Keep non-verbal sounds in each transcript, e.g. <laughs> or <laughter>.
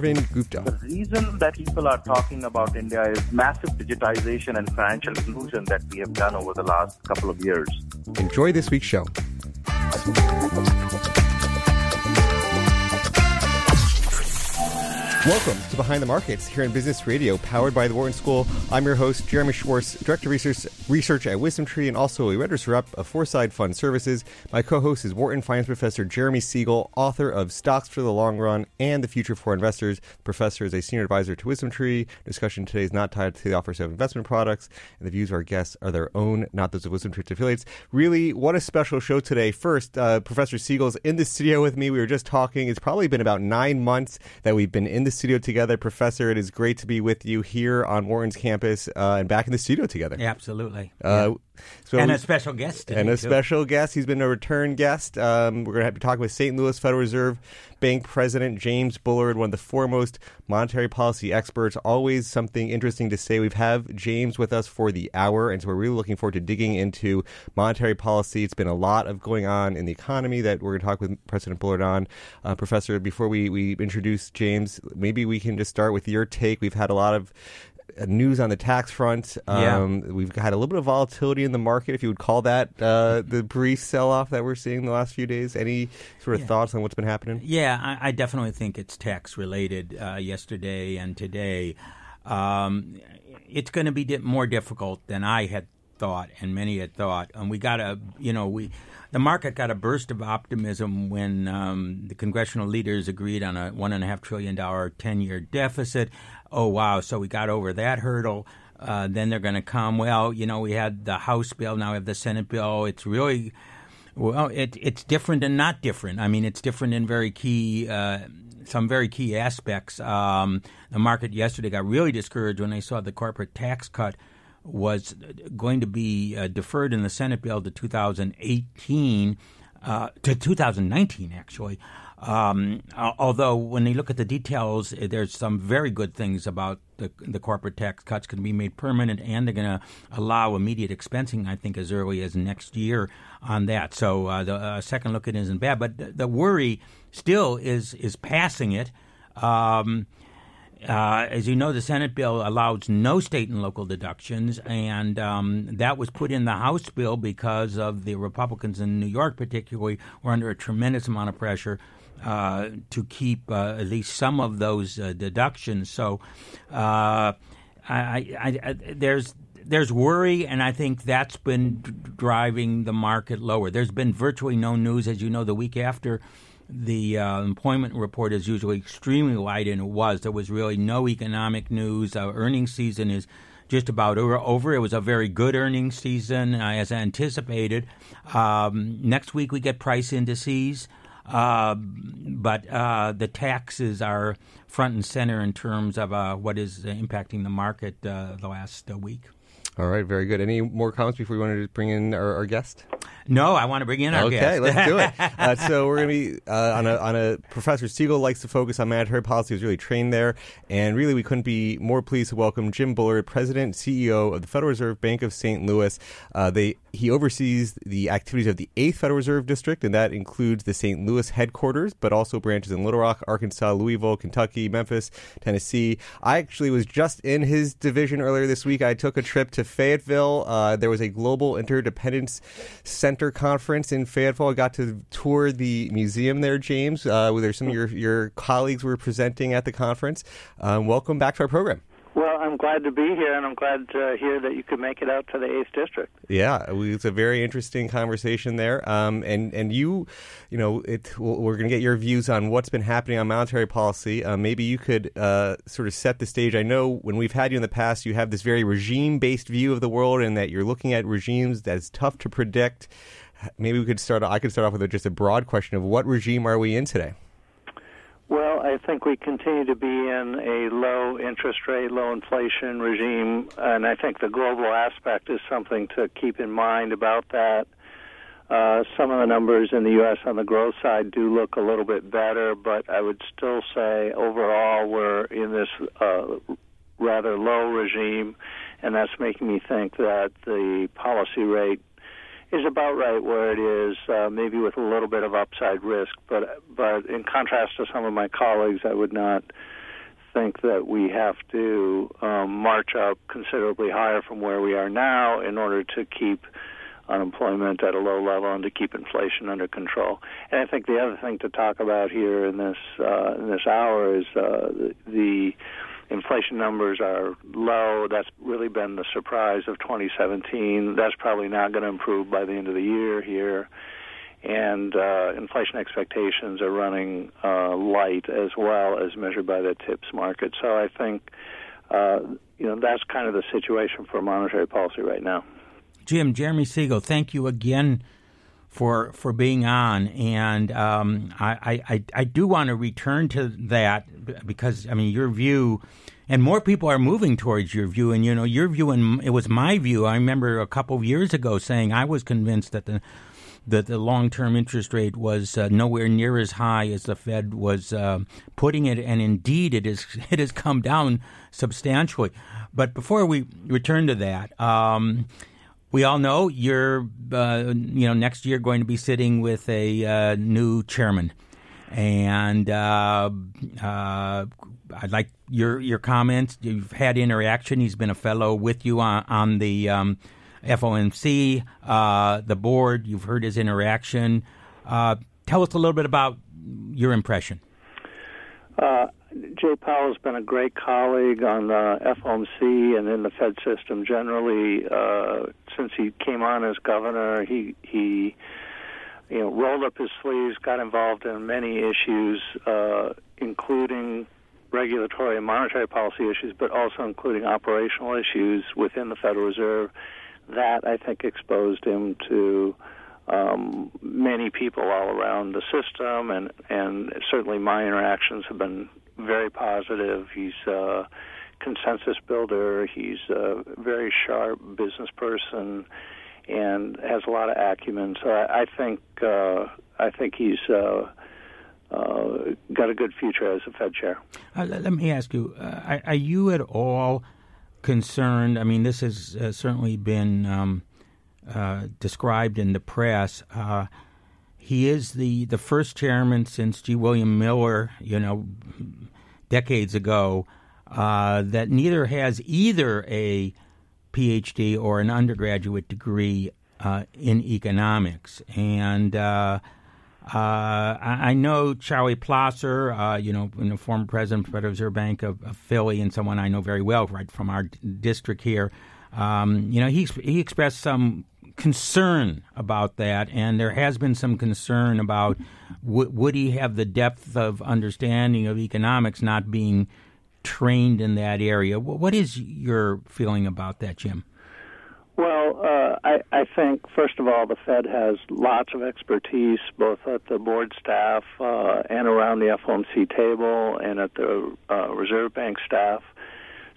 Arvind Gupta. The reason that people are talking about India is massive digitization and financial inclusion that we have done over the last couple of years. Enjoy this week's show. Welcome to Behind the Markets here in Business Radio, powered by the Wharton School. I'm your host, Jeremy Schwartz, Director of Research, Research at Wisdom Tree and also a Register Rep of Foreside Fund Services. My co host is Wharton Finance Professor Jeremy Siegel, author of Stocks for the Long Run and the Future for Investors. The professor is a senior advisor to Wisdom Tree. Discussion today is not tied to the offers of investment products, and the views of our guests are their own, not those of Wisdom Tree's affiliates. Really, what a special show today. First, uh, Professor Siegel's in the studio with me. We were just talking. It's probably been about nine months that we've been in the studio together. Professor, it is great to be with you here on Wharton's campus uh, and back in the studio together. Absolutely. Uh, so and a special guest. Today, and a too. special guest. He's been a return guest. Um, we're going to be talking with St. Louis Federal Reserve Bank President James Bullard, one of the foremost monetary policy experts. Always something interesting to say. We've have James with us for the hour, and so we're really looking forward to digging into monetary policy. It's been a lot of going on in the economy that we're going to talk with President Bullard on. Uh, Professor, before we, we introduce James, maybe we can just start with your take. We've had a lot of news on the tax front. Um, Yeah. We've had a little bit of volatility in the market, if you would call that uh, the brief sell off that we're seeing the last few days. Any sort of Yeah. thoughts on what's been happening? Yeah, I, I definitely think it's tax related uh, yesterday and today. Um, it's going to be di- more difficult than I had thought and many had thought. And we got a, you know, we the market got a burst of optimism when um, the congressional leaders agreed on a one and a half trillion dollar ten year deficit. Oh wow! So we got over that hurdle. Uh, then they're going to come. Well, you know, we had the House bill. Now we have the Senate bill. It's really well, it, it's different and not different. I mean, it's different in very key, uh, some very key aspects. Um, the market yesterday got really discouraged when they saw the corporate tax cut was going to be uh, deferred in the Senate bill to 2018, uh, to 2019, actually. Um, although when you look at the details, eh, there's some very good things about the, the corporate tax cuts can be made permanent, and they're going to allow immediate expensing. I think as early as next year on that. So uh, the uh, second look at it isn't bad, but the, the worry still is is passing it. Um, uh, as you know, the Senate bill allows no state and local deductions, and um, that was put in the House bill because of the Republicans in New York, particularly, were under a tremendous amount of pressure uh, to keep uh, at least some of those uh, deductions. So, uh, I, I, I, there's there's worry, and I think that's been driving the market lower. There's been virtually no news, as you know, the week after the employment report is usually extremely light, and it was. There was really no economic news. Our earnings season is just about over. over. It was a very good earnings season, uh, as anticipated. Um, next week we get price indices, uh, but uh, the taxes are front and center in terms of uh, what is impacting the market uh, the last uh, week. All right, very good. Any more comments before we wanted to bring in our, our guest? No, I want to bring in our okay, guest. Okay, let's do it. <laughs> Uh, so we're going to be uh, on a on a. Professor Siegel likes to focus on monetary policy. He's really trained there, and really we couldn't be more pleased to welcome Jim Bullard, President CEO of the Federal Reserve Bank of St. Louis. Uh, they he oversees the activities of the Eighth Federal Reserve District, and that includes the St. Louis headquarters, but also branches in Little Rock, Arkansas, Louisville, Kentucky, Memphis, Tennessee. I actually was just in his division earlier this week. I took a trip to Fayetteville. Uh, there was a Global Interdependence Center conference in Fayetteville. I got to tour the museum there, James, uh, where some of your, your colleagues were presenting at the conference. Um, welcome back to our program. Well, I'm glad to be here, and I'm glad to hear that you could make it out to the Eighth District. Yeah, it's a very interesting conversation there. Um, and and you, you know, it, we're going to get your views on what's been happening on monetary policy. Uh, maybe you could uh, sort of set the stage. I know when we've had you in the past, you have this very regime-based view of the world, and that you're looking at regimes that's tough to predict. Maybe we could start. I could start off with just a broad question of what regime are we in today? Well, I think we continue to be in a low interest rate, low inflation regime, and I think the global aspect is something to keep in mind about that. Uh, some of the numbers in the U.S. on the growth side do look a little bit better, but I would still say overall we're in this uh, rather low regime, and that's making me think that the policy rate is about right where it is, uh, maybe with a little bit of upside risk. But but in contrast to some of my colleagues, I would not think that we have to um, march up considerably higher from where we are now in order to keep unemployment at a low level and to keep inflation under control. And I think the other thing to talk about here in this uh, in this hour is uh, the, the inflation numbers are low. That's really been the surprise of 2017. That's probably not going to improve by the end of the year here. And uh, inflation expectations are running uh, light as well as measured by the TIPS market. So I think, uh, you know, that's kind of the situation for monetary policy right now. Jim, Jeremy Siegel, thank you again for for being on, and um, I, I I do want to return to that because I mean your view, and more people are moving towards your view, and you know your view and it was my view. I remember a couple of years ago saying I was convinced that the that the long term interest rate was uh, nowhere near as high as the Fed was uh, putting it, and indeed it is <laughs> it has come down substantially. But before we return to that. Um, we all know you're, uh, you know, next year going to be sitting with a uh, new chairman, and uh, uh, I'd like your your comments. You've had interaction. He's been a fellow with you on, on the um, FOMC, uh, the board. You've heard his interaction. Uh, tell us a little bit about your impression. Jay Powell's been a great colleague on the FOMC and in the Fed system generally. Uh, since he came on as governor, he he you know rolled up his sleeves, got involved in many issues, uh, including regulatory and monetary policy issues, but also including operational issues within the Federal Reserve. That I think exposed him to um, many people all around the system, and and certainly my interactions have been very positive. He's a consensus builder. He's a very sharp business person and has a lot of acumen. So I, I think uh, I think he's uh, uh, got a good future as a Fed chair. Uh, let me ask you: uh, are, you at all concerned? I mean, this has uh, certainly been um, described in the press. he is the, the first chairman since G. William Miller, you know, decades ago uh, that neither has either a PhD or an undergraduate degree uh, in economics. And uh, uh I know Charlie Plosser, uh, you know, know, former president of the Reserve Bank of, of, Philly, and someone I know very well, right from our district here. Um, you know, he he expressed some concern about that, and there has been some concern about w- would he have the depth of understanding of economics not being trained in that area. W- what is your feeling about that, Jim? Well, uh, I, I think first of all, the Fed has lots of expertise, both at the board staff uh, and around the FOMC table, and at the uh, Reserve Bank staff.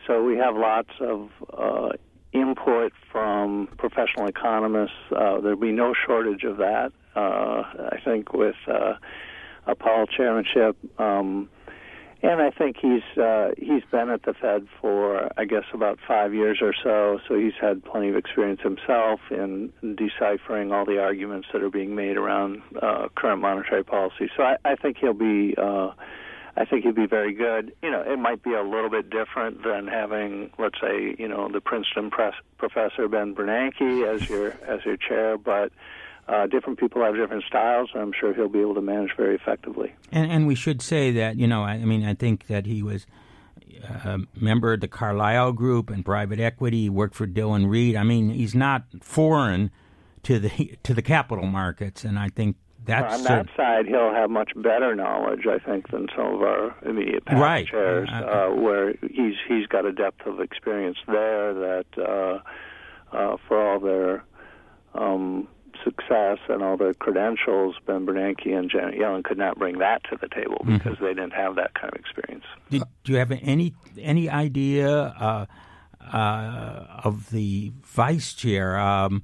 So we have lots of uh, input from professional economists. Uh, there'll be no shortage of that. Uh, I think with uh, a Powell chairmanship, um, and I think he's uh, he's been at the Fed for I guess about five years or so. So he's had plenty of experience himself in deciphering all the arguments that are being made around uh, current monetary policy. So I, I think he'll be. Uh, I think he'd be very good. You know, it might be a little bit different than having, let's say, you know, the Princeton press, professor Ben Bernanke as your as your chair, but uh, different people have different styles, and I'm sure he'll be able to manage very effectively. And, and we should say that, you know, I, I mean, I think that he was a member of the Carlyle Group and private equity. He worked for Dillon Read. I mean, he's not foreign to the <laughs> to the capital markets, and I think that's on that side, he'll have much better knowledge, I think, than some of our immediate past right. chairs, uh, uh, where he's he's got a depth of experience there that, uh, uh, for all their um, success and all the credentials, Ben Bernanke and Janet Yellen could not bring that to the table Mm-hmm. because they didn't have that kind of experience. Did, do you have any any idea uh, uh, of the vice chair? Um,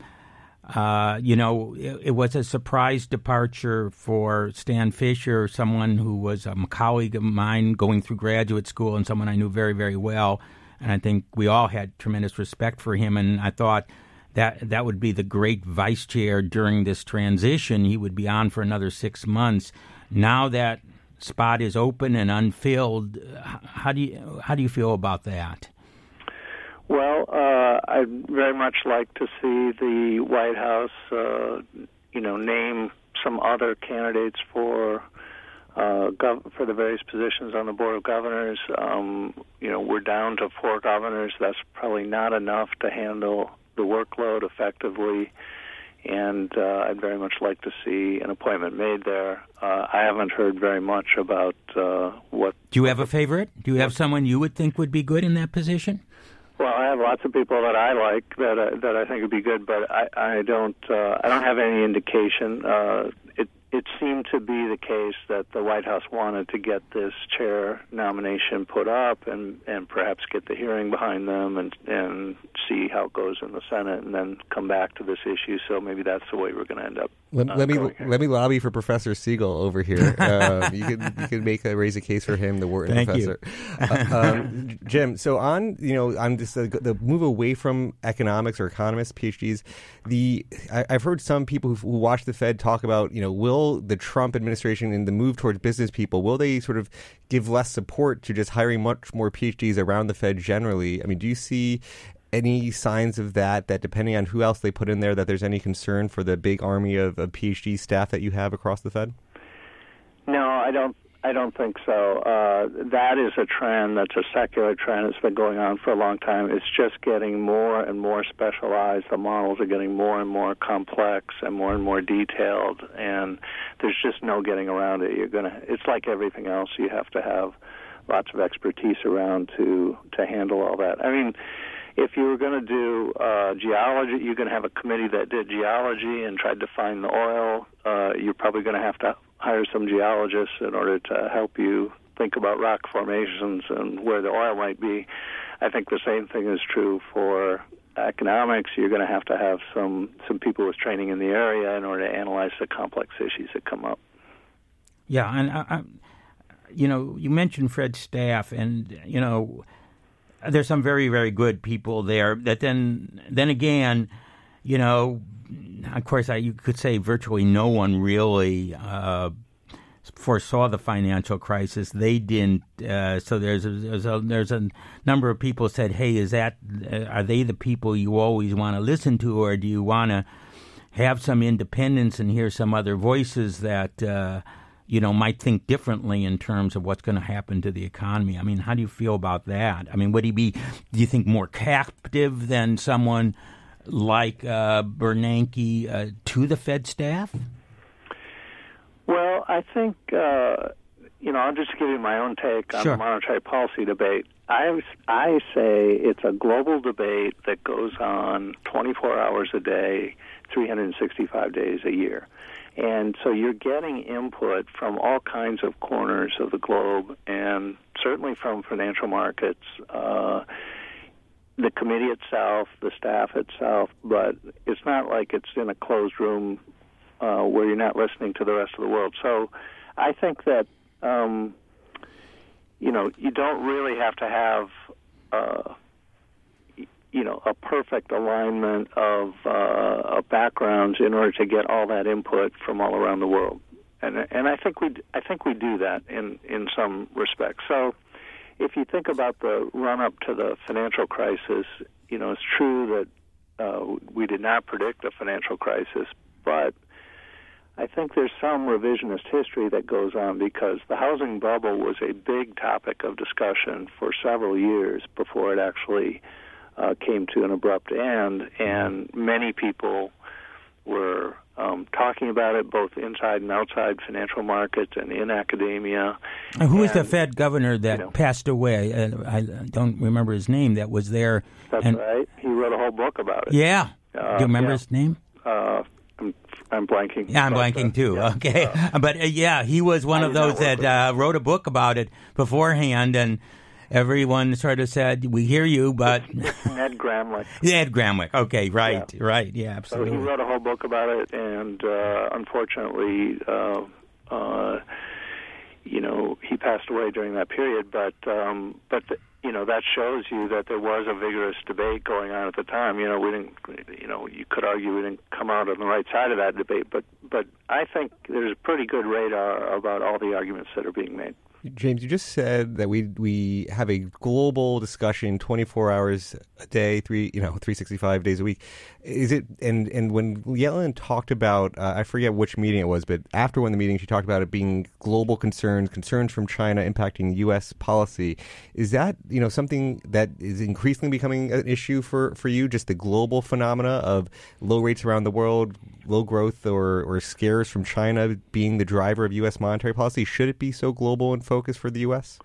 uh, you know, it, it, was a surprise departure for Stan Fischer, someone who was a colleague of mine going through graduate school and someone I knew very, very well. And I think we all had tremendous respect for him. And I thought that that would be the great vice chair during this transition. He would be on for another six months. Now that spot is open and unfilled, how do you how do you feel about that? Well, uh, I'd very much like to see the White House, uh, you know, name some other candidates for uh, gov- for the various positions on the board of governors. Um, you know, we're down to four governors. That's probably not enough to handle the workload effectively. And uh, I'd very much like to see an appointment made there. Uh, I haven't heard very much about uh, what. Do you have a favorite? Do you have someone you would think would be good in that position? Well, I have lots of people that I like that I, that I think would be good, but I, I don't uh, I don't have any indication. Uh, it it seemed to be the case that the White House wanted to get this chair nomination put up and and perhaps get the hearing behind them and and see how it goes in the Senate and then come back to this issue. So maybe that's the way we're going to end up. Let, uh, let me here. let me lobby for Professor Siegel over here. <laughs> um, you could you could make a raise a case for him, the Wharton Thank you. professor. uh, um, Jim, so on you know on this uh, the move away from economics or economists PhDs, the I, I've heard some people who, who watch the Fed talk about you know will the Trump administration and the move towards business people will they sort of give less support to just hiring much more PhDs around the Fed generally? I mean, do you see any signs of that that depending on who else they put in there that there's any concern for the big army of, of phd staff that you have across the fed No, I don't. I don't think so. Uh, that is a trend. That's a secular trend. It's been going on for a long time. It's just getting more and more specialized. The models are getting more and more complex and more and more detailed. And there's just no getting around it. You're gonna. It's like everything else. You have to have lots of expertise around to to handle all that. I mean, if you were going to do uh, geology, you're going to have a committee that did geology and tried to find the oil. Uh, you're probably going to have to hire some geologists in order to help you think about rock formations and where the oil might be. I think the same thing is true for economics. You're going to have to have some some people with training in the area in order to analyze the complex issues that come up. Yeah, and I, I, you know, you mentioned Fed's staff, and you know, there's some very, very good people there. That then, then again, you know, of course, I, you could say virtually no one really uh, foresaw the financial crisis. They didn't. Uh, so there's a, there's a there's a number of people said, "Hey, is that uh, are they the people you always want to listen to, or do you want to have some independence and hear some other voices that?" Uh, you know, might think differently in terms of what's going to happen to the economy. I mean, how do you feel about that? I mean, would he be, do you think, more captive than someone like uh, Bernanke uh, to the Fed staff? Well, I think uh, you know. I'll just give you my own take on Sure. the monetary policy debate. I I say it's a global debate that goes on 24 hours a day, 365 days a year. And so you're getting input from all kinds of corners of the globe, and certainly from financial markets, uh, the committee itself, the staff itself. But it's not like it's in a closed room uh, where you're not listening to the rest of the world. So I think that um, you know you don't really have to have uh, you know a perfect alignment of, uh, of backgrounds in order to get all that input from all around the world. And and I think we I think we do that in in some respects. So if you think about the run up to the financial crisis, you know it's true that uh, we did not predict a financial crisis, but I think there's some revisionist history that goes on because the housing bubble was a big topic of discussion for several years before it actually uh, came to an abrupt end, and many people were um, talking about it both inside and outside financial markets and in academia. And who is the Fed governor that you know. passed away? Uh, I don't remember his name. That was there. That's and right. He wrote a whole book about it. yeah, Uh, do you remember yeah. his name? Uh, I'm I'm blanking. Yeah, I'm But, blanking uh, too. yeah. Okay, <laughs> but uh, yeah, he was one I of those that uh, wrote a book about it beforehand, and everyone sort of said, "We hear you," but <laughs> Ned Gramlich. Ed Gramlich. Okay, right, right, yeah, So absolutely. he wrote a whole book about it, and uh, unfortunately, uh, uh, you know, he passed away during that period. But um, but the, you know that shows you that there was a vigorous debate going on at the time. You know, we didn't. You know, you could argue we didn't come out on the right side of that debate, but but I think there's a pretty good radar about all the arguments that are being made. James, you just said that we we have a global discussion, twenty four hours a day, three you know three sixty five days a week. Is it and and when Yellen talked about, uh, I forget which meeting it was, but after one of the meetings, she talked about it being global concerns, concerns from China impacting U.S. policy. Is that you know something that is increasingly becoming an issue for for you? Just the global phenomena of low rates around the world, low growth or or scares from China being the driver of U.S. monetary policy. Should it be so global in focus for the U.S.?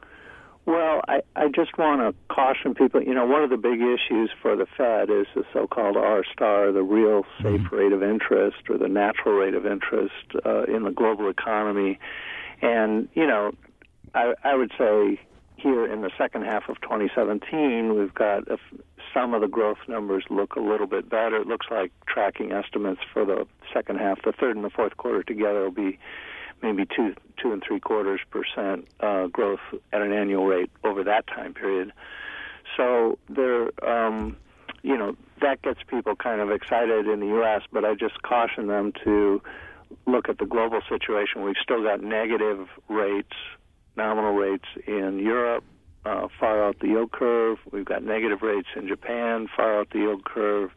Well, I, I just want to caution people. You know, one of the big issues for the Fed is the so-called R star, the real safe rate of interest or the natural rate of interest uh, in the global economy. And you know, I, I would say here in the second half of 2017, we've got a, some of the growth numbers look a little bit better. It looks like tracking estimates for the second half, the third and the fourth quarter together will be maybe two two and three quarters percent uh, growth at an annual rate over that time period. So there, um, you know, that gets people kind of excited in the U.S. But I just caution them to look at the global situation. We've still got negative rates, nominal rates in Europe. Uh, far out the yield curve. We've got negative rates in Japan, far out the yield curve,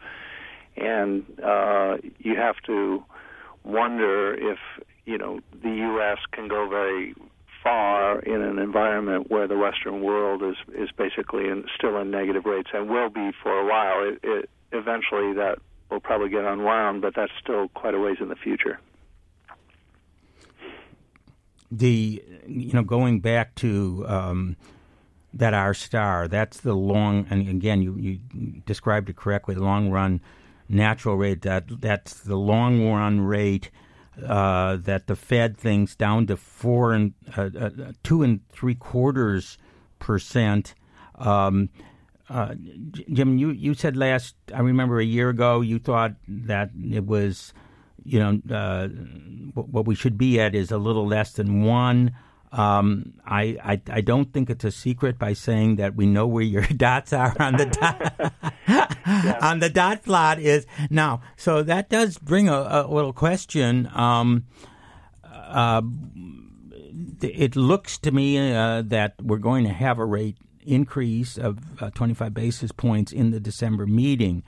and uh, you have to wonder if you know the U.S. can go very far in an environment where the Western world is is basically in, still in negative rates and will be for a while. It, it, eventually, that will probably get unwound, but that's still quite a ways in the future. the you know going back to um, that R star, that's the long and again you, you described it correctly. The long run natural rate that that's the long run rate uh, that the Fed thinks down to four and uh, uh, two and three quarters percent. Um, uh, Jim, you, you said last I remember a year ago you thought that it was you know, uh, what we should be at is a little less than one. Um, I, I, I don't think it's a secret by saying that we know where your <laughs> dots are on the <laughs> dot yeah. on the dot plot is now. So that does bring a, a little question. Um, uh, it looks to me uh, that we're going to have a rate increase of uh, 25 basis points in the December meeting.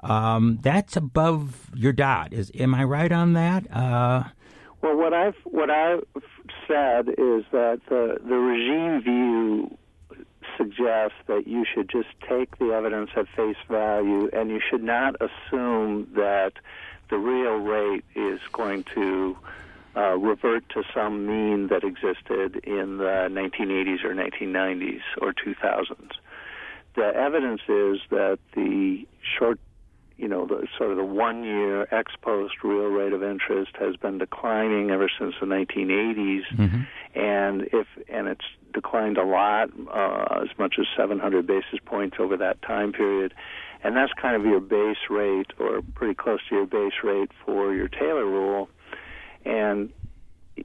Um, that's above your dot. Is am I right on that? Uh, well, what I've what I've said is that the the regime view suggests that you should just take the evidence at face value, and you should not assume that the real rate is going to uh, revert to some mean that existed in the 1980s or 1990s or 2000s. The evidence is that the short you know, the sort of the one year ex post real rate of interest has been declining ever since the 1980s, mm-hmm. and if and it's declined a lot, uh, as much as 700 basis points over that time period, and that's kind of your base rate or pretty close to your base rate for your Taylor rule, and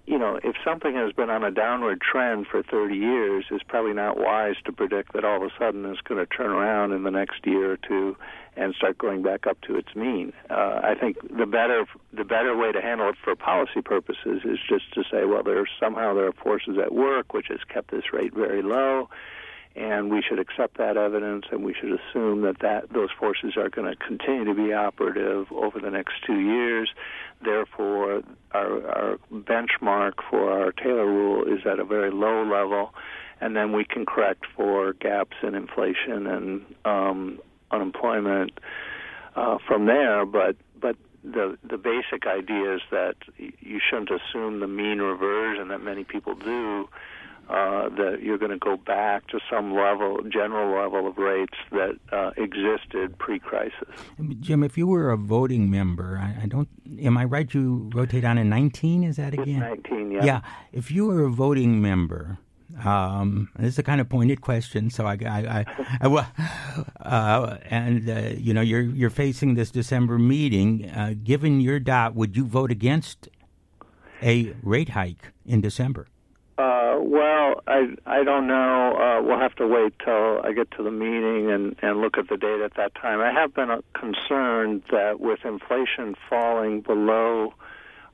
you know, if something has been on a downward trend for 30 years, it's probably not wise to predict that all of a sudden it's going to turn around in the next year or two and start going back up to its mean. Uh, I think the better the better way to handle it for policy purposes is just to say, well, there somehow there are forces at work which has kept this rate very low, and we should accept that evidence and we should assume that, that those forces are going to continue to be operative over the next two years. Therefore, our, our benchmark for our Taylor rule is at a very low level, and then we can correct for gaps in inflation and um, unemployment uh, from there. But but the the basic idea is that you shouldn't assume the mean reversion that many people do. Uh, that you're going to go back to some level, general level of rates that uh, existed pre-crisis. Jim, if you were a voting member, I, I, don't. Am I right? You rotate on in 19. Is that again? 19. Yeah. Yeah. If you were a voting member. Um, this is a kind of pointed question, so I, I, I, I uh, and uh, you know, you're you're facing this December meeting. Uh, given your dot, would you vote against a rate hike in December? Uh, well, I I don't know. Uh, we'll have to wait till I get to the meeting and and look at the data at that time. I have been uh, concerned that with inflation falling below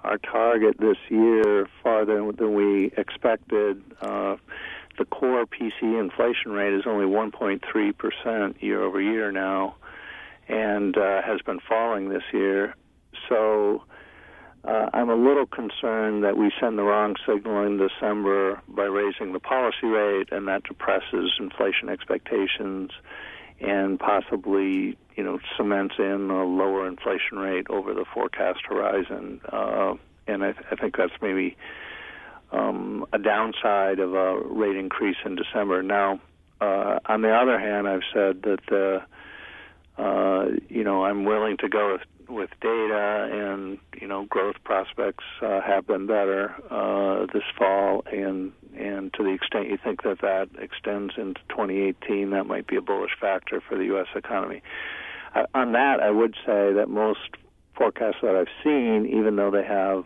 our target this year farther than we expected, uh, the core PCE inflation rate is only 1.3 percent year over year now, and uh, has been falling this year. So uh, I'm a little concerned that we send the wrong signal in December by raising the policy rate, and that depresses inflation expectations and possibly, you know, cements in a lower inflation rate over the forecast horizon. Uh, and I, th- I think that's maybe um, a downside of a rate increase in December. Now, uh, on the other hand, I've said that, uh, uh, you know, I'm willing to go with data and you know growth prospects uh, have been better uh, this fall, and and to the extent you think that that extends into 2018, that might be a bullish factor for the U.S. economy. Uh, on that, I would say that most forecasts that I've seen, even though they have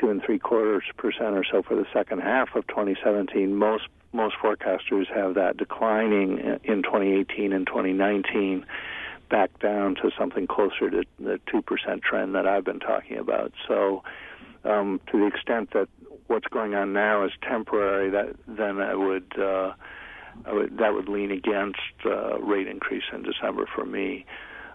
two and three quarters percent or so for the second half of 2017, most most forecasters have that declining in 2018 and 2019 back down to something closer to the 2% trend that I've been talking about. So, um, to the extent that what's going on now is temporary, that then I would, uh, I would that would lean against uh, rate increase in December for me.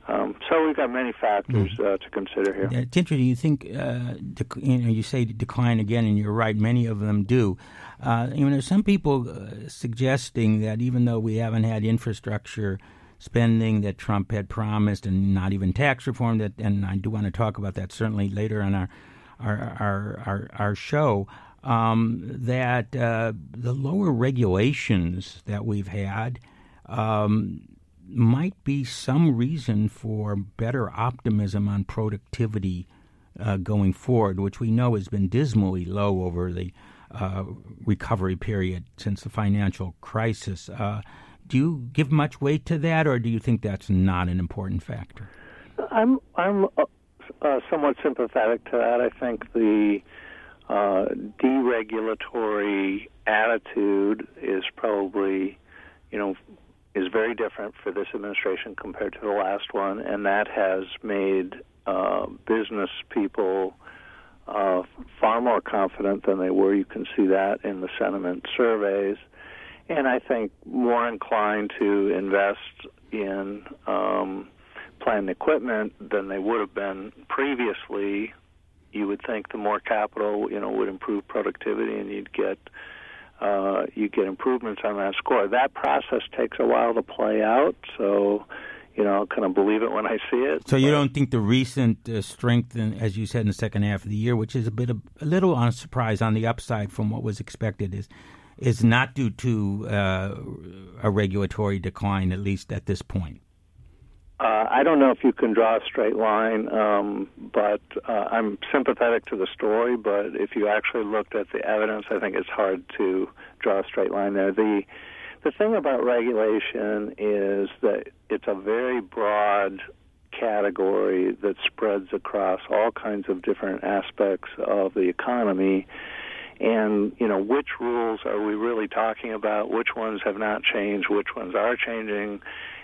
Um, so we've got many factors mm. uh, to consider here. It's interesting. You think uh, dec- you know you say decline again, and you're right. Many of them do. Uh, you know, there's some people uh, suggesting that even though we haven't had infrastructure spending that Trump had promised, and not even tax reform. That, and I do want to talk about that certainly later on our our our our, our show. Um, that uh, the lower regulations that we've had um, might be some reason for better optimism on productivity uh, going forward, which we know has been dismally low over the uh, recovery period since the financial crisis. Do you give much weight to that, or do you think that's not an important factor? I'm I'm uh, uh, somewhat sympathetic to that. I think the uh, deregulatory attitude is probably, you know, is very different for this administration compared to the last one, and that has made uh, business people uh, far more confident than they were. You can see that in the sentiment surveys and I think more inclined to invest in um, plant equipment than they would have been previously. You would think the more capital, you know, would improve productivity, and you'd get uh, you get improvements on that score. That process takes a while to play out, so you know, kind of believe it when I see it. So you don't think the recent uh, strength, in, as you said, in the second half of the year, which is a bit of, a little on surprise on the upside from what was expected, is is not due to uh, a regulatory decline, at least at this point? Uh, I don't know if you can draw a straight line, um, but uh, I'm sympathetic to the story. But if you actually looked at the evidence, I think it's hard to draw a straight line there. The the thing about regulation is that it's a very broad category that spreads across all kinds of different aspects of the economy and you know which rules are we really talking about? Which ones have not changed? Which ones are changing?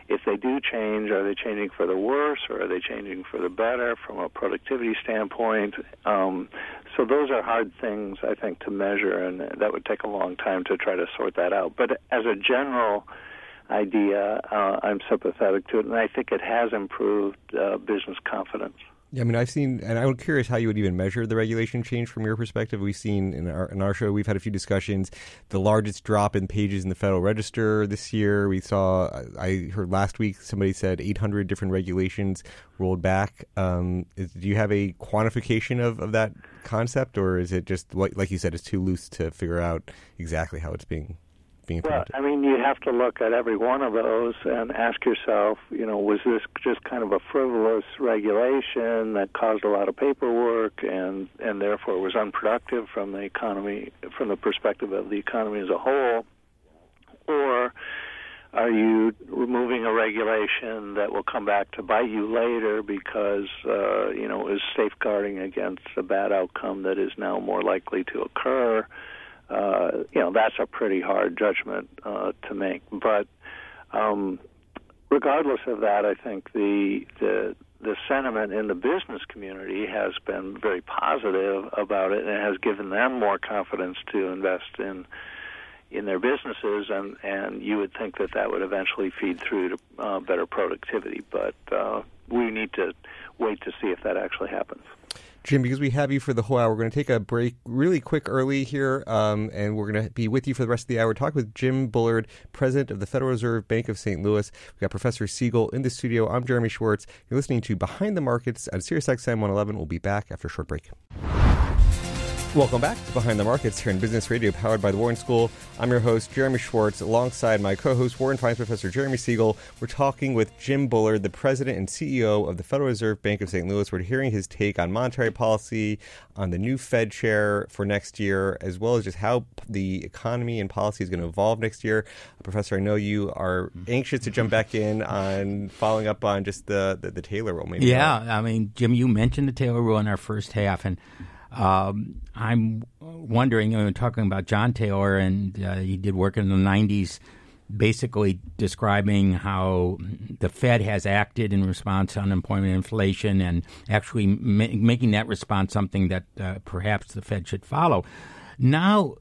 If they do change are they changing for the worse or are they changing for the better from a productivity standpoint? Um, so those are hard things i think to measure and that would take a long time to try to sort that out. But as a general idea uh, i'm sympathetic to it and i think it has improved uh, business confidence Yeah, I mean, I've seen, and I'm curious how you would even measure the regulation change from your perspective. We've seen in our in our show, we've had a few discussions. The largest drop in pages in the Federal Register this year. We saw, I heard last week somebody said 800 different regulations rolled back. Um, is, do you have a quantification of, of that concept, or is it just like you said, it's too loose to figure out exactly how it's being being Well, I mean, you have to look at every one of those and ask yourself, you know, was this just kind of a frivolous regulation that caused a lot of paperwork and and therefore was unproductive from the economy, from the perspective of the economy as a whole, or are you removing a regulation that will come back to bite you later because uh, you know is safeguarding against a bad outcome that is now more likely to occur? Uh, you know that's a pretty hard judgment uh, to make. But um, regardless of that, I think the the the sentiment in the business community has been very positive about it, and it has given them more confidence to invest in in their businesses, and and you would think that that would eventually feed through to uh, better productivity. But uh, we need to wait to see if that actually happens. Jim, because we have you for the whole hour, we're going to take a break really quick early here, um, and we're going to be with you for the rest of the hour. Talk with Jim Bullard, president of the Federal Reserve Bank of St. Louis. We've got Professor Siegel in the studio. I'm Jeremy Schwartz. You're listening to Behind the Markets on SiriusXM 111. We'll be back after a short break. Welcome back to Behind the Markets here in Business Radio, powered by the Wharton School. I'm your host, Jeremy Schwartz, alongside my co host, Wharton Finance Professor Jeremy Siegel. We're talking with Jim Bullard, the president and CEO of the Federal Reserve Bank of St. Louis. We're hearing his take on monetary policy, on the new Fed chair for next year, as well as just how the economy and policy is going to evolve next year. Professor, I know you are anxious to jump back in on following up on just the, the, the Taylor rule. Maybe yeah, I mean, Jim, you mentioned the Taylor rule in our first half, and um, I'm wondering, you know, talking about John Taylor, and uh, he did work in the 90s, basically describing how the Fed has acted in response to unemployment inflation and actually ma- making that response something that uh, perhaps the Fed should follow. Now,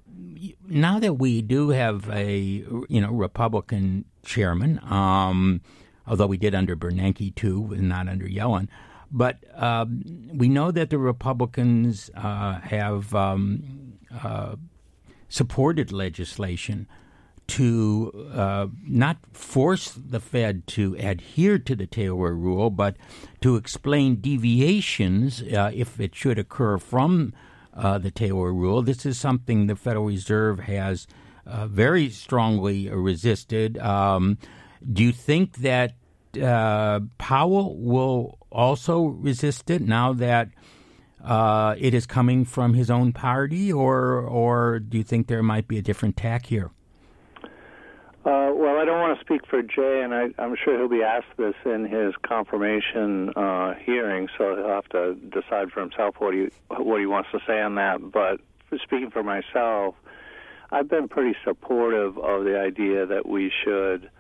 now that we do have a you know Republican chairman, um, although we did under Bernanke too, and not under Yellen, but um, we know that the Republicans uh, have um, uh, supported legislation to uh, not force the Fed to adhere to the Taylor rule, but to explain deviations uh, if it should occur from uh, the Taylor rule. This is something the Federal Reserve has uh, very strongly resisted. Um, do you think that Powell will also resist it now that uh, it is coming from his own party, or or do you think there might be a different tack here? Uh, well, I don't want to speak for Jay, and I, am sure he'll be asked this in his confirmation uh, hearing, so he'll have to decide for himself what he what he wants to say on that. But speaking for myself, I've been pretty supportive of the idea that we should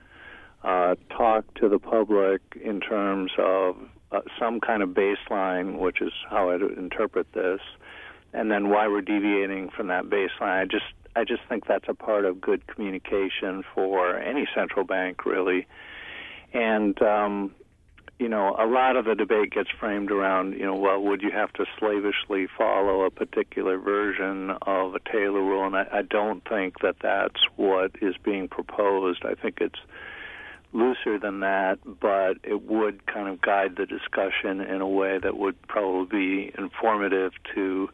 uh, talk to the public in terms of uh, some kind of baseline, which is how I interpret this, and then why we're deviating from that baseline. I just I just think that's a part of good communication for any central bank, really. And um, you know, a lot of the debate gets framed around, you know, well, would you have to slavishly follow a particular version of a Taylor rule? And I, I don't think that that's what is being proposed. I think it's looser than that, but it would kind of guide the discussion in a way that would probably be informative to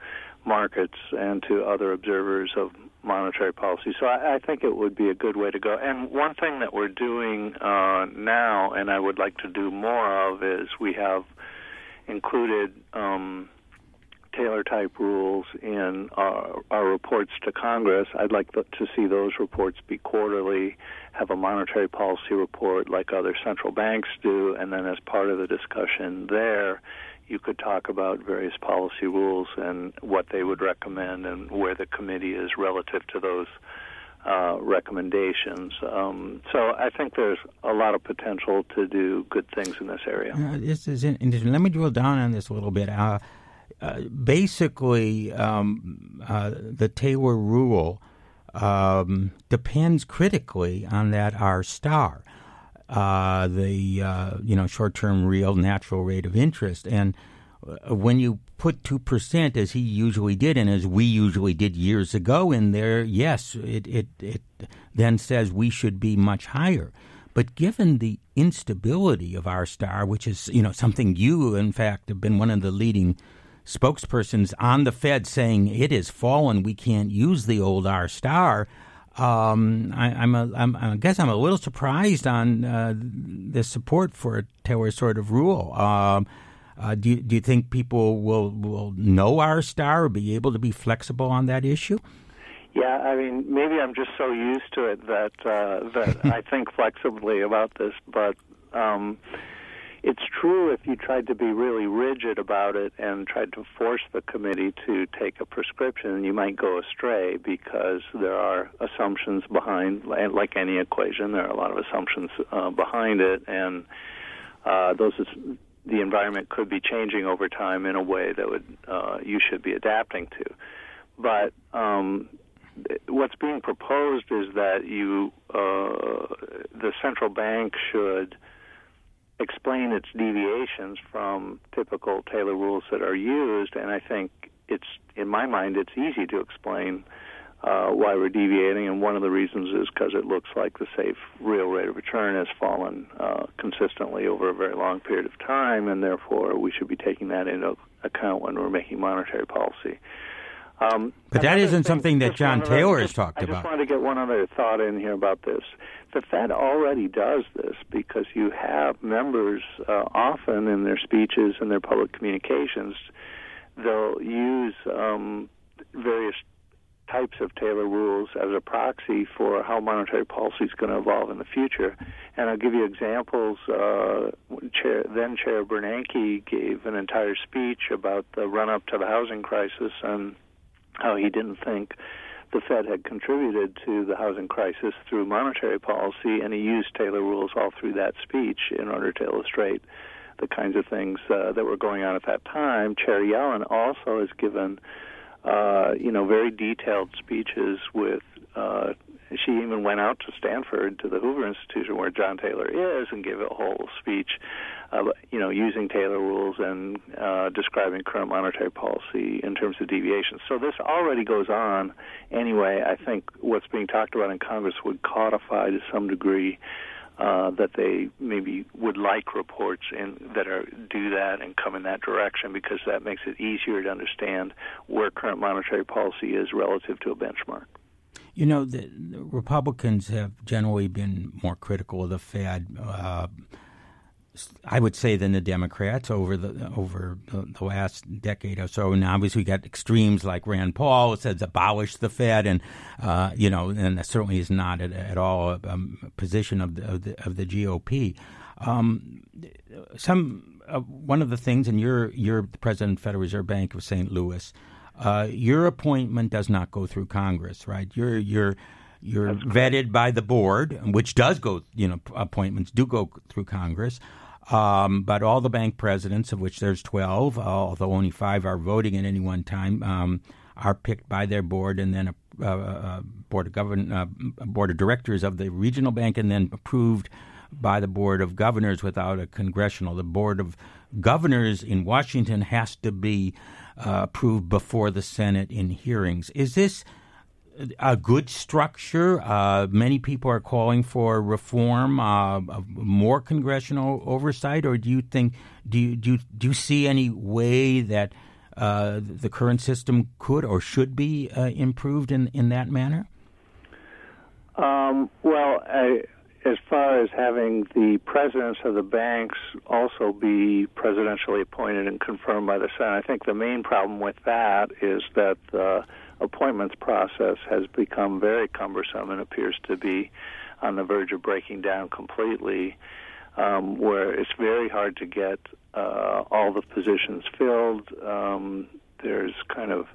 markets and to other observers of monetary policy. So I, I think it would be a good way to go. And one thing that we're doing uh, now, and I would like to do more of, is we have included um, Taylor type rules in our, our, reports to Congress. I'd like to see those reports be quarterly, have a monetary policy report like other central banks do, and then as part of the discussion there, you could talk about various policy rules and what they would recommend and where the committee is relative to those uh, recommendations. Um, so I think there's a lot of potential to do good things in this area. Uh, this is interesting. Let me drill down on this a little bit. Uh, uh, basically, um, uh, the Taylor rule um, depends critically on that R star, uh, the uh, you know short-term real natural rate of interest, and uh, when you put 2% as he usually did and as we usually did years ago in there, yes, it, it, it then says we should be much higher. But given the instability of R star, which is you know something you in fact have been one of the leading spokespersons on the Fed saying it has fallen, we can't use the old R star. Um, I, am a, I'm, I guess I'm a little surprised on uh, the support for a Taylor sort of rule. Um, uh, do, you, do you think people will, will know R star or be able to be flexible on that issue? Yeah, I mean, maybe I'm just so used to it that uh, that <laughs> I think flexibly about this, but um, it's true if you tried to be really rigid about it and tried to force the committee to take a prescription, you might go astray because there are assumptions behind, like any equation, there are a lot of assumptions uh, behind it, and uh, those is, the environment could be changing over time in a way that would uh, you should be adapting to. But um, what's being proposed is that you, uh, the central bank should explain its deviations from typical Taylor rules that are used, and I think it's, in my mind, it's easy to explain uh, why we're deviating, and one of the reasons is because it looks like the safe real rate of return has fallen uh, consistently over a very long period of time, and therefore we should be taking that into account when we're making monetary policy. Um, but that isn't thing, something that John Taylor has talked I about. I just wanted to get one other thought in here about this. The Fed already does this because you have members uh, often in their speeches and their public communications, they'll use um, various types of Taylor rules as a proxy for how monetary policy is going to evolve in the future. And I'll give you examples. Uh, Chair, then Chair Bernanke gave an entire speech about the run up to the housing crisis and how he didn't think the Fed had contributed to the housing crisis through monetary policy, and he used Taylor rules all through that speech in order to illustrate the kinds of things uh, that were going on at that time. Chair Yellen also has given, uh, you know, very detailed speeches with uh, she even went out to Stanford to the Hoover Institution where John Taylor is and gave a whole speech, uh, you know, using Taylor rules and uh, describing current monetary policy in terms of deviations. So this already goes on anyway. I think what's being talked about in Congress would codify to some degree. Uh, that they maybe would like reports in, that are do that and come in that direction because that makes it easier to understand where current monetary policy is relative to a benchmark. You know, the, the, Republicans have generally been more critical of the Fed. Uh, I would say than the Democrats over the over the, the, last decade or so. And obviously, we got extremes like Rand Paul who says abolish the Fed, and uh, you know, and certainly is not at, at all a, a, position of the of the, of the GOP. Um, some uh, one of the things, and you're you're the president of Federal Reserve Bank of St. Louis. Uh, your appointment does not go through Congress, right? You're you're you're vetted by the board, which does go. You know, appointments do go through Congress. Um, but all the bank presidents, of which there's 12, uh, although only five are voting at any one time, um, are picked by their board and then a, a, a board of govern, uh, board of directors of the regional bank, and then approved by the board of governors without a congressional. The board of governors in Washington has to be uh, approved before the Senate in hearings. Is this a good structure? Uh, many people are calling for reform, uh, more congressional oversight, or do you think do you do you, do you see any way that uh, the current system could or should be uh, improved in in that manner? Um, well, I, as far as having the presidents of the banks also be presidentially appointed and confirmed by the Senate, I think the main problem with that is that the appointments process has become very cumbersome and appears to be on the verge of breaking down completely, um, where it's very hard to get uh, all the positions filled. Um, there's kind of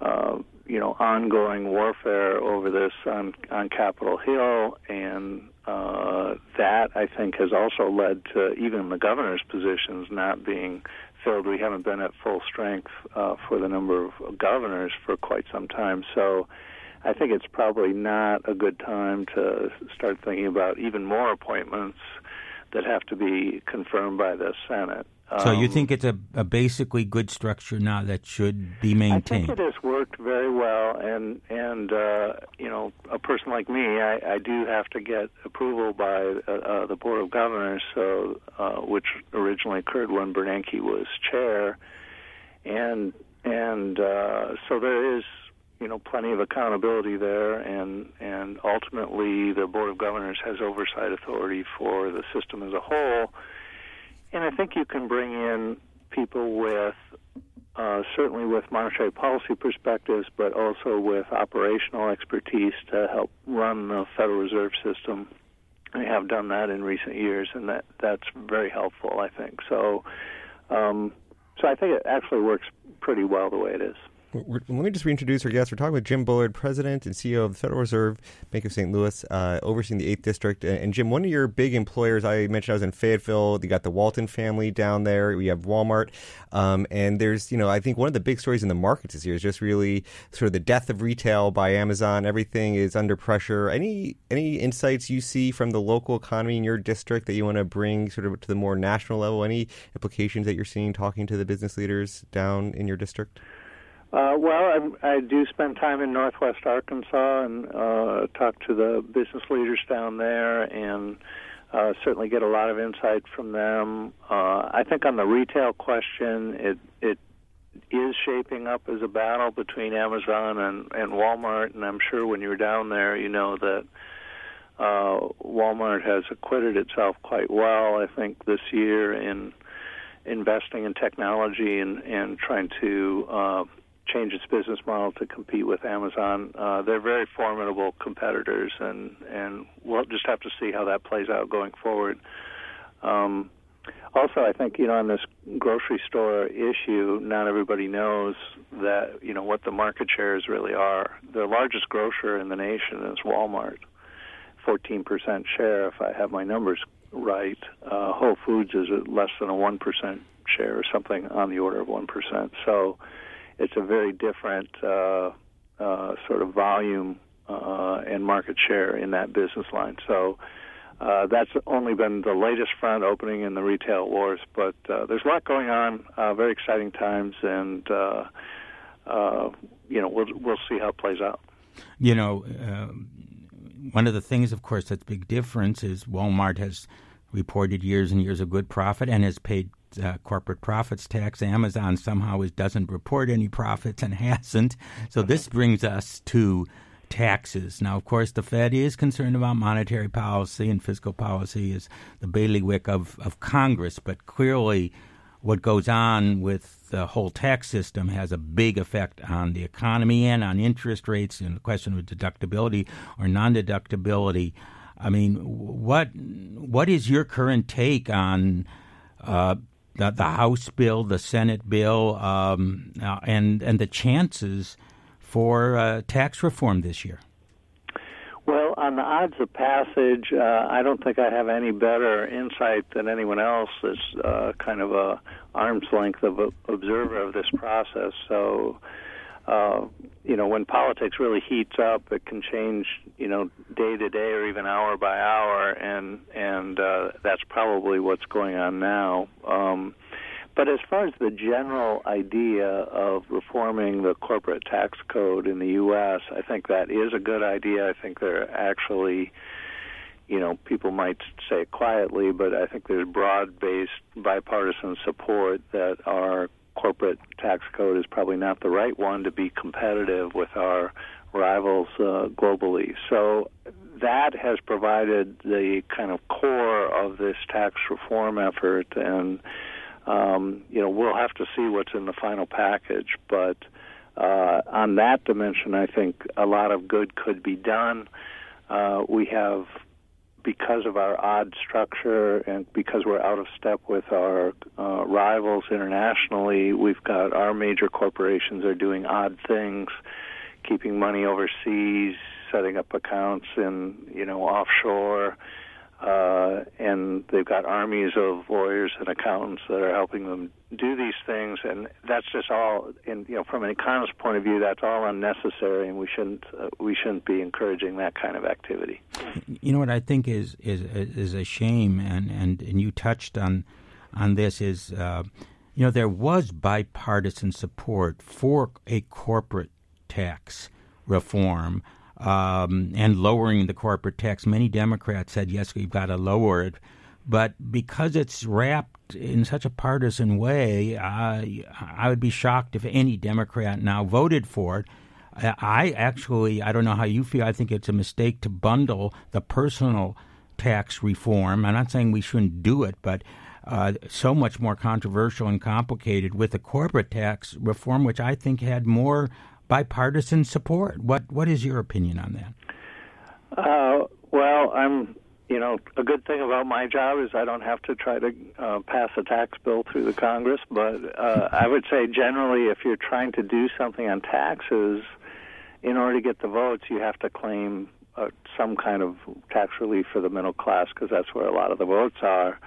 uh, you know ongoing warfare over this on on Capitol Hill, and uh, that I think has also led to even the governor's positions not being filled. We haven't been at full strength uh, for the number of governors for quite some time, so. I think it's probably not a good time to start thinking about even more appointments that have to be confirmed by the Senate. So you Um, think it's a, a basically good structure now that should be maintained? I think it has worked very well, and and uh, you know, a person like me, I, I do have to get approval by uh, uh, the board of governors, so uh, which originally occurred when Bernanke was chair, and and uh, so there is you know plenty of accountability there, and and ultimately the board of governors has oversight authority for the system as a whole, and I think you can bring in people with uh, certainly with monetary policy perspectives, but also with operational expertise to help run the Federal Reserve System. We have done that in recent years, and that that's very helpful, I think. So, um, so I think it actually works pretty well the way it is. Let me just reintroduce our guest. We're talking with Jim Bullard, President and CEO of the Federal Reserve Bank of St. Louis, uh, overseeing the 8th District. And, and, Jim, one of your big employers, I mentioned I was in Fayetteville. You got the Walton family down there. We have Walmart. Um, and there's, you know, I think one of the big stories in the markets this year is just really sort of the death of retail by Amazon. Everything is under pressure. Any any insights you see from the local economy in your district that you want to bring sort of to the more national level? Any implications that you're seeing talking to the business leaders down in your district? Uh, well, I, I do spend time in Northwest Arkansas and uh, talk to the business leaders down there, and uh, certainly get a lot of insight from them. Uh, I think on the retail question, it it is shaping up as a battle between Amazon and, and Walmart, and I'm sure when you're down there, you know that uh, Walmart has acquitted itself quite well. I think this year in investing in technology and and trying to uh, change its business model to compete with Amazon. Uh, they're very formidable competitors, and and we'll just have to see how that plays out going forward. Um, also, I think you know on this grocery store issue, not everybody knows that you know what the market shares really are. The largest grocer in the nation is Walmart, 14% share, if I have my numbers right. Uh, Whole Foods is less than a 1% share, or something on the order of 1%. So it's a very different uh, uh, sort of volume uh, and market share in that business line. So uh, that's only been the latest front opening in the retail wars, but uh, there's a lot going on. Uh, very exciting times, and uh, uh, you know we'll we'll see how it plays out. You know, uh, one of the things, of course, that's a big difference is Walmart has reported years and years of good profit and has paid uh, corporate profits tax. Amazon somehow is, doesn't report any profits and <laughs> hasn't. So this brings us to taxes. Now, of course, the Fed is concerned about monetary policy and fiscal policy is the bailiwick of, of Congress, but clearly what goes on with the whole tax system has a big effect on the economy and on interest rates and the question of deductibility or non-deductibility. I mean, what what is your current take on uh, the, the House bill, the Senate bill, um, uh, and and the chances for uh, tax reform this year? Well, on the odds of passage, uh, I don't think I have any better insight than anyone else. As uh, kind of a arm's length of a observer of this process. So, uh, you know, when politics really heats up, it can change, you know, day to day or even hour by hour, and and uh, that's probably what's going on now. Um, but as far as the general idea of reforming the corporate tax code in the U.S., I think that is a good idea. I think there are actually, you know, people might say it quietly, but I think there's broad-based bipartisan support that our corporate tax code is probably not the right one to be competitive with our rivals uh, globally. So that has provided the kind of core of this tax reform effort and um, you know, we'll have to see what's in the final package, but uh, on that dimension, I think a lot of good could be done. Uh, we have, because of our odd structure and because we're out of step with our uh, rivals internationally, we've got our major corporations are doing odd things, keeping money overseas, setting up accounts in, you know, offshore uh, and they've got armies of lawyers and accountants that are helping them do these things, and that's just all. In you know, from an economist point of view, that's all unnecessary, and we shouldn't uh, we shouldn't be encouraging that kind of activity. You know what I think is is is a shame, and and and you touched on on this is, uh, you know, there was bipartisan support for a corporate tax reform um, and lowering the corporate tax. Many Democrats said, yes, we've got to lower it. But because it's wrapped in such a partisan way, uh, I would be shocked if any Democrat now voted for it. I actually, I don't know how you feel. I think it's a mistake to bundle the personal tax reform. I'm not saying we shouldn't do it, but uh, so much more controversial and complicated with the corporate tax reform, which I think had more bipartisan support. What What is your opinion on that? Uh, well, I'm. You know, a good thing about my job is I don't have to try to uh, pass a tax bill through the Congress. But uh, I would say generally, if you're trying to do something on taxes, in order to get the votes, you have to claim uh, some kind of tax relief for the middle class because that's where a lot of the votes are.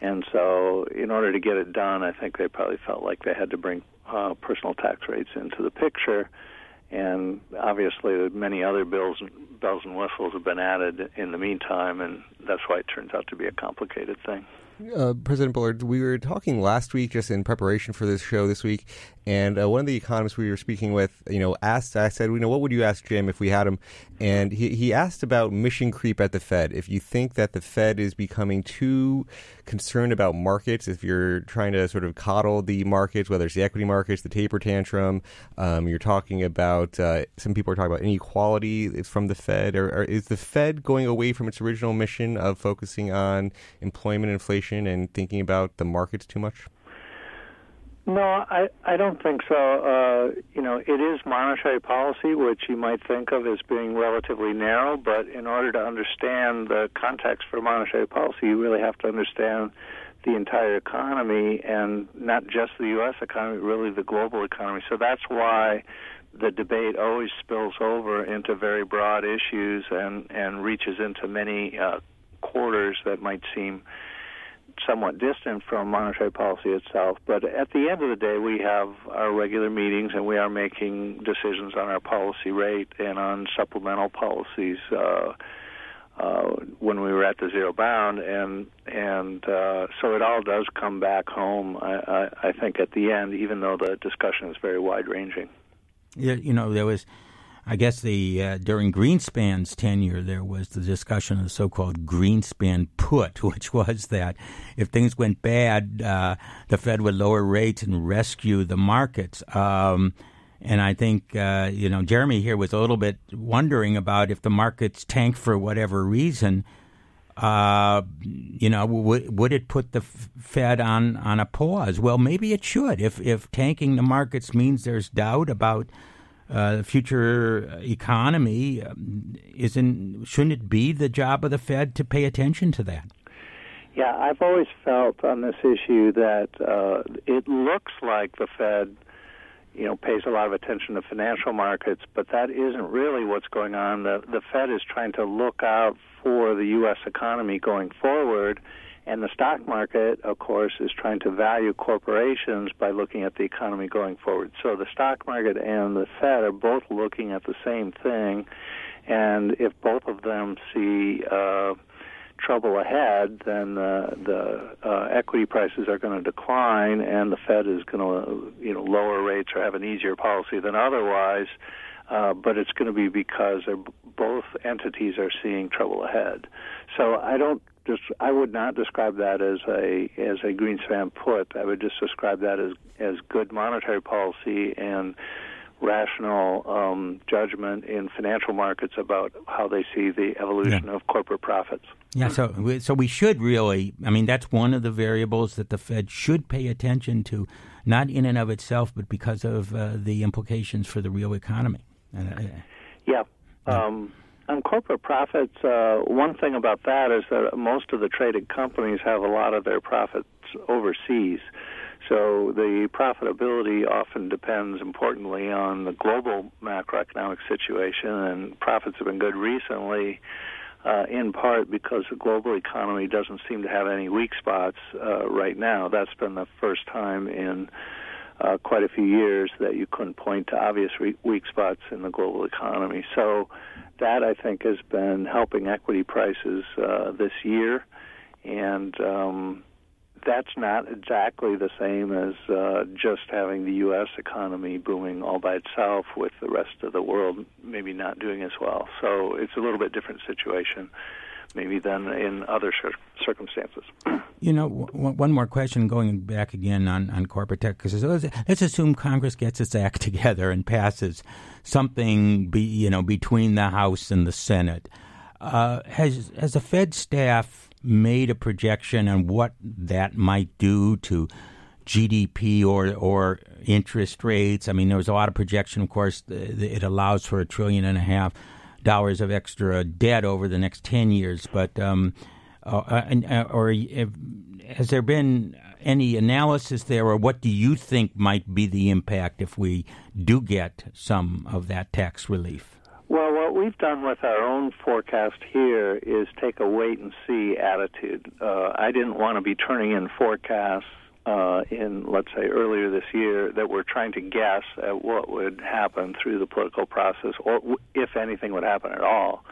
And so, in order to get it done, I think they probably felt like they had to bring uh, personal tax rates into the picture. And obviously, many other bills, bells and whistles have been added in the meantime, and that's why it turns out to be a complicated thing. Uh, President Bullard, we were talking last week just in preparation for this show this week, and uh, one of the economists we were speaking with, you know, asked, I said, you know, what would you ask Jim if we had him? And he, he asked about mission creep at the Fed. If you think that the Fed is becoming too concerned about markets, if you're trying to sort of coddle the markets, whether it's the equity markets, the taper tantrum, um, you're talking about, uh, some people are talking about inequality from the Fed, or, or is the Fed going away from its original mission of focusing on employment, inflation, and thinking about the markets too much? No, I I don't think so. Uh, you know, it is monetary policy, which you might think of as being relatively narrow, but in order to understand the context for monetary policy, you really have to understand the entire economy and not just the U.S. economy, really the global economy. So that's why the debate always spills over into very broad issues and and reaches into many uh, quarters that might seem somewhat distant from monetary policy itself. But at the end of the day, we have our regular meetings and we are making decisions on our policy rate and on supplemental policies. Uh, uh, when we were at the zero bound, and and uh, so it all does come back home. I, I, I think at the end, even though the discussion is very wide ranging. Yeah, you know, there was I guess the uh, during Greenspan's tenure, there was the discussion of the so-called Greenspan put, <laughs> which was that if things went bad, uh, the Fed would lower rates and rescue the markets. Um, and I think uh, you know Jeremy here was a little bit wondering about if the markets tank for whatever reason. Uh, you know, would would it put the Fed on on a pause? Well, maybe it should. If if tanking the markets means there's doubt about uh, future economy, um, isn't shouldn't it be the job of the Fed to pay attention to that? Yeah, I've always felt on this issue that uh, it looks like the Fed, you know, pays a lot of attention to financial markets, but that isn't really what's going on. The the Fed is trying to look out for the U.S. economy going forward and the stock market, of course, is trying to value corporations by looking at the economy going forward. So the stock market and the Fed are both looking at the same thing. And if both of them see uh, trouble ahead, then uh, the uh, equity prices are going to decline, and the Fed is going to, you know, lower rates or have an easier policy than otherwise. Uh, but it's going to be because both entities are seeing trouble ahead. So I don't just I would not describe that as a as a Greenspan put. I would just describe that as as good monetary policy and rational um, judgment in financial markets about how they see the evolution yeah. of corporate profits. Yeah, so so we should really. I mean, that's one of the variables that the Fed should pay attention to, not in and of itself, but because of uh, the implications for the real economy. Uh, yeah. Um, on corporate profits, uh, one thing about that is that most of the traded companies have a lot of their profits overseas. So the profitability often depends importantly on the global macroeconomic situation, and profits have been good recently, uh, in part because the global economy doesn't seem to have any weak spots uh, right now. That's been the first time in uh, quite a few years that you couldn't point to obvious re- weak spots in the global economy. So that I think has been helping equity prices uh, this year, and um, that's not exactly the same as uh, just having the U.S. economy booming all by itself, with the rest of the world maybe not doing as well. So it's a little bit different situation, maybe than in other cir- circumstances. <clears throat> You know, w- one more question going back again on, on corporate tech, because let's, let's assume Congress gets its act <laughs> together and passes something, be, you know, between the House and the Senate. Uh, has has the Fed staff made a projection on what that might do to GDP or or interest rates? I mean, there was a lot of projection. Of course, it allows for a trillion and a half dollars of extra debt over the next ten years, but um, uh, and, uh, or if, has there been any analysis there, or what do you think might be the impact if we do get some of that tax relief? Well, what we've done with our own forecast here is take a wait and see attitude. Uh, I didn't want to be turning in forecasts uh, in, let's say, earlier this year that we're trying to guess at what would happen through the political process, or if anything would happen at all.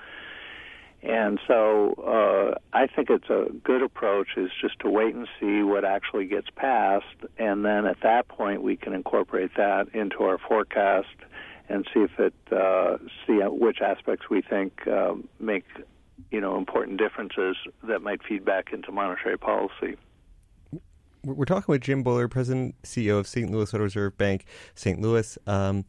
And so uh, I think it's a good approach is just to wait and see what actually gets passed, and then at that point we can incorporate that into our forecast and see if it uh, see which aspects we think uh, make you know important differences that might feed back into monetary policy. We're talking with Jim Bullard, President CEO of St. Louis Federal Reserve Bank, St. Louis. Um,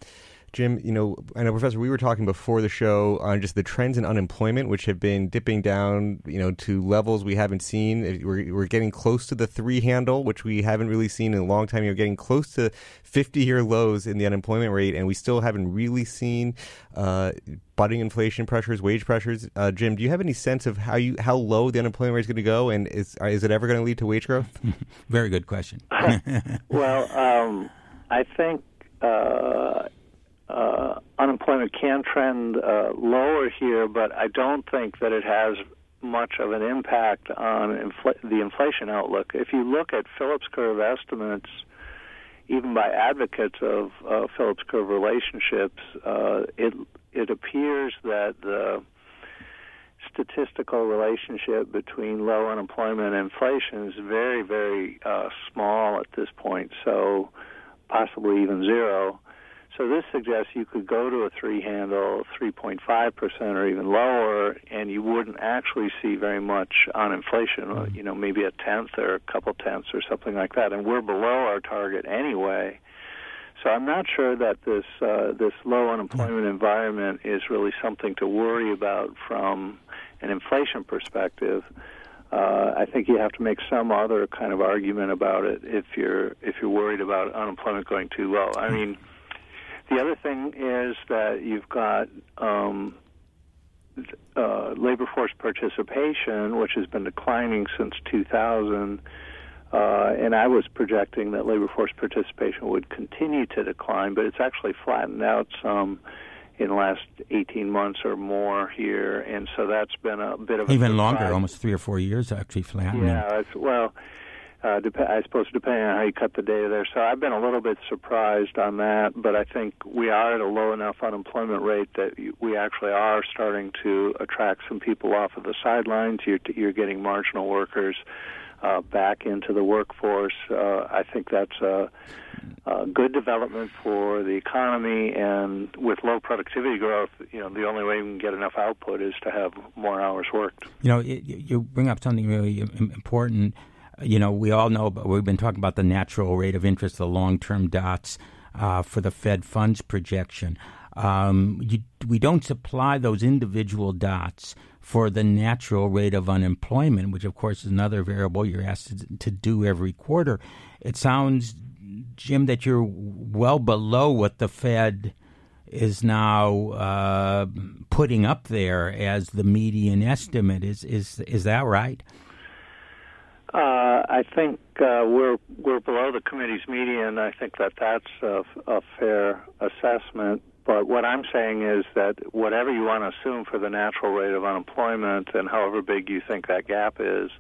Jim, you know, I know, Professor, we were talking before the show on just the trends in unemployment, which have been dipping down, you know, to levels we haven't seen. We're, we're getting close to the three handle, which we haven't really seen in a long time. You're getting close to 50 year lows in the unemployment rate, and we still haven't really seen uh, budding inflation pressures, wage pressures. Uh, Jim, do you have any sense of how you how low the unemployment rate is going to go, and is is it ever going to lead to wage growth? <laughs> Very good question. <laughs> well, um, I think. Uh, uh, unemployment can trend uh, lower here, but I don't think that it has much of an impact on infl- the inflation outlook. If you look at Phillips curve estimates, even by advocates of uh, Phillips curve relationships, uh, it it appears that the statistical relationship between low unemployment and inflation is very, very uh, small at this point. So possibly even zero. So this suggests you could go to a three handle, 3.5% or even lower, and you wouldn't actually see very much on inflation, mm-hmm. you know, maybe a tenth or a couple tenths or something like that. And we're below our target anyway. So I'm not sure that this uh, this low unemployment environment is really something to worry about from an inflation perspective. Uh, I think you have to make some other kind of argument about it if you're if you're worried about unemployment going too low. I mean, the other thing is that you've got um, uh, labor force participation, which has been declining since 2000. Uh, and I was projecting that labor force participation would continue to decline, but it's actually flattened out some in the last 18 months or more here, and so that's been a bit of a even longer, almost three or four years actually flattening. Yeah, it's, well, uh, dep- I suppose depending on how you cut the data there. So I've been a little bit surprised on that, but I think we are at a low enough unemployment rate that we actually are starting to attract some people off of the sidelines. You're, you're getting marginal workers uh, back into the workforce. Uh, I think that's a, a good development for the economy, and with low productivity growth, you know, the only way we can get enough output is to have more hours worked. You know, it, you bring up something really important you know, we all know, but we've been talking about the natural rate of interest, the long-term dots uh, for the Fed funds projection. Um, you, we don't supply those individual dots for the natural rate of unemployment, which of course is another variable you're asked to, to do every quarter. It sounds, Jim, that you're well below what the Fed is now uh, putting up there as the median estimate. Is is is that right? Uh, I think uh, we're we're below the committee's median. I think that that's a, a fair assessment. But what I'm saying is that whatever you want to assume for the natural rate of unemployment and however big you think that gap is,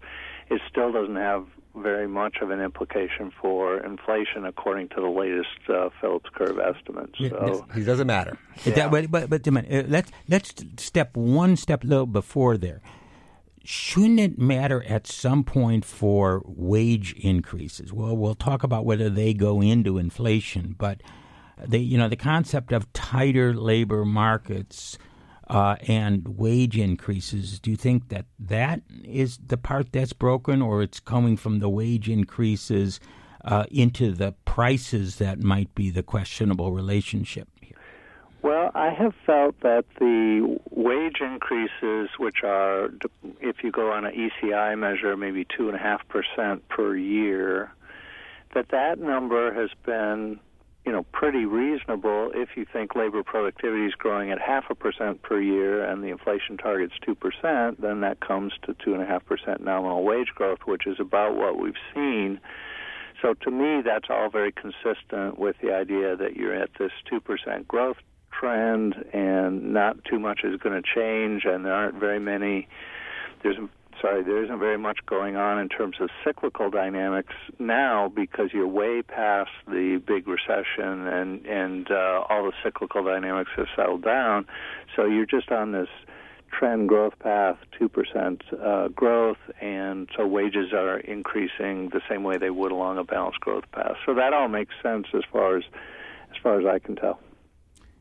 it still doesn't have very much of an implication for inflation, according to the latest uh, Phillips curve estimates. So it doesn't matter. Yeah. That, but but, but let's let's step one step a little before there shouldn't it matter at some point for wage increases? Well, we'll talk about whether they go into inflation, but the you know the concept of tighter labor markets uh, and wage increases. Do you think that that is the part that's broken, or it's coming from the wage increases uh, into the prices that might be the questionable relationship? Well, I have felt that the wage increases, which are, if you go on an ECI measure, maybe two and a half percent per year, that that number has been, you know, pretty reasonable if you think labor productivity is growing at half a percent per year and the inflation target's two percent, then that comes to two and a half percent nominal wage growth, which is about what we've seen. So to me, that's all very consistent with the idea that you're at this two percent growth trend and not too much is going to change and there aren't very many there's sorry there isn't very much going on in terms of cyclical dynamics now because you're way past the big recession and and uh, all the cyclical dynamics have settled down so you're just on this trend growth path, 2% uh, growth, and so wages are increasing the same way they would along a balanced growth path. So that all makes sense as far as as far as I can tell.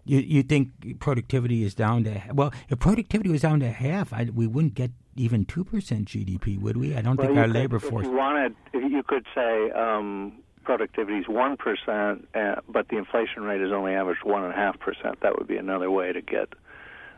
You you think productivity is down to well, if productivity was down to half, I, we wouldn't get even two percent GDP, would we? I don't well, think our could, labor if force. You wanted, you could say um, productivity is one percent, uh, but the inflation rate is only averaged one and a half percent. That would be another way to get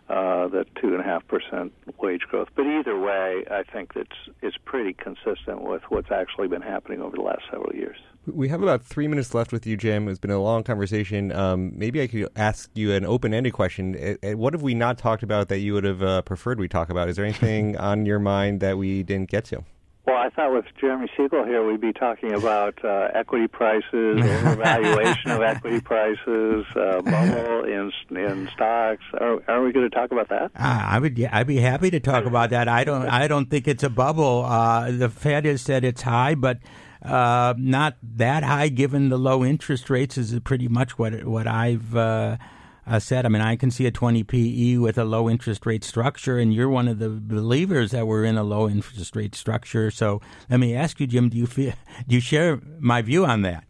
uh, the two and a half percent wage growth. But either way, I think it's it's pretty consistent with what's actually been happening over the last several years. We have about three minutes left with you, Jim. It's been a long conversation. Um, maybe I could ask you an open-ended question. What have we not talked about that you would have uh, preferred we talk about? Is there anything <laughs> on your mind that we didn't get to? Well, I thought with Jeremy Siegel here, we'd be talking about uh, equity prices, <laughs> overvaluation of equity prices, uh, bubble in in stocks. Are, are we going to talk about that? Uh, I would. Yeah, I'd be happy to talk about that. I don't. I don't think it's a bubble. Uh, the Fed has said it's high, but uh, not that high given the low interest rates is pretty much what what I've uh, uh, said. I mean, I can see a 20 PE with a low interest rate structure, and you're one of the believers that we're in a low interest rate structure. So let me ask you, Jim, do you feel do you share my view on that?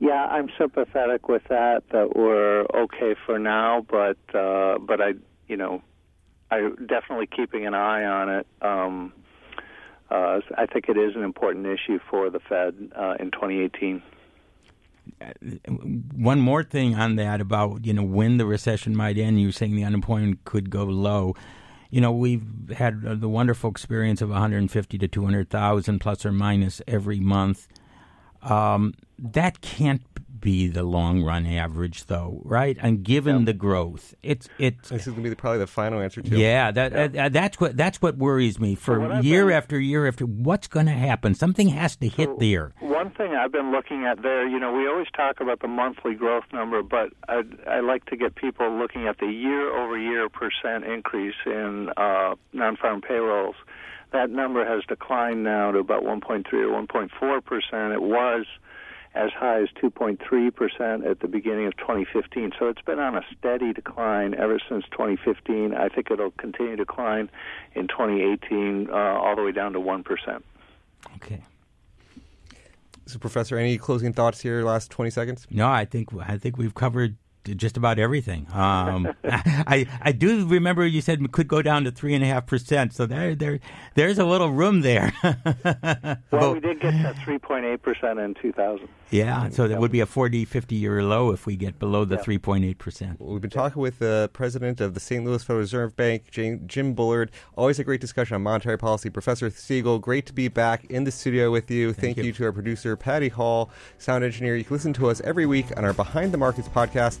Yeah, I'm sympathetic with that. That we're okay for now, but uh, but I, you know, I definitely keeping an eye on it. Um, uh, I think it is an important issue for the Fed uh, in 2018. One more thing on that about you know when the recession might end. You're saying the unemployment could go low. You know we've had the wonderful experience of 150 to 200,000 plus or minus every month. Um, that can't be the long run average, though, right? And given yeah. the growth, it's it's. This is going to be the, probably the final answer too. Yeah, that yeah. Uh, that's what that's what worries me for year been, after year after. What's going to happen? Something has to hit so there. One thing I've been looking at there, you know, we always talk about the monthly growth number, but I I like to get people looking at the year over year percent increase in uh, non-farm payrolls. That number has declined now to about 1.3 or 1.4 percent. It was as high as 2.3% at the beginning of 2015. So it's been on a steady decline ever since 2015. I think it'll continue to decline in 2018 uh, all the way down to 1%. Okay. So, Professor, any closing thoughts here? Last 20 seconds? No, I think I think we've covered just about everything. Um, <laughs> I I do remember you said we could go down to three and a half percent. So there there there's a little room there. <laughs> well, but, we did get to three point eight percent in two thousand. Yeah, so that would be a 40, 50 year low if we get below the three point eight percent. We've been talking with the president of the St. Louis Federal Reserve Bank, Jim Bullard. Always a great discussion on monetary policy. Professor Siegel, great to be back in the studio with you. Thank, Thank you. you to our producer Patty Hall, sound engineer. You can listen to us every week on our Behind the Markets podcast.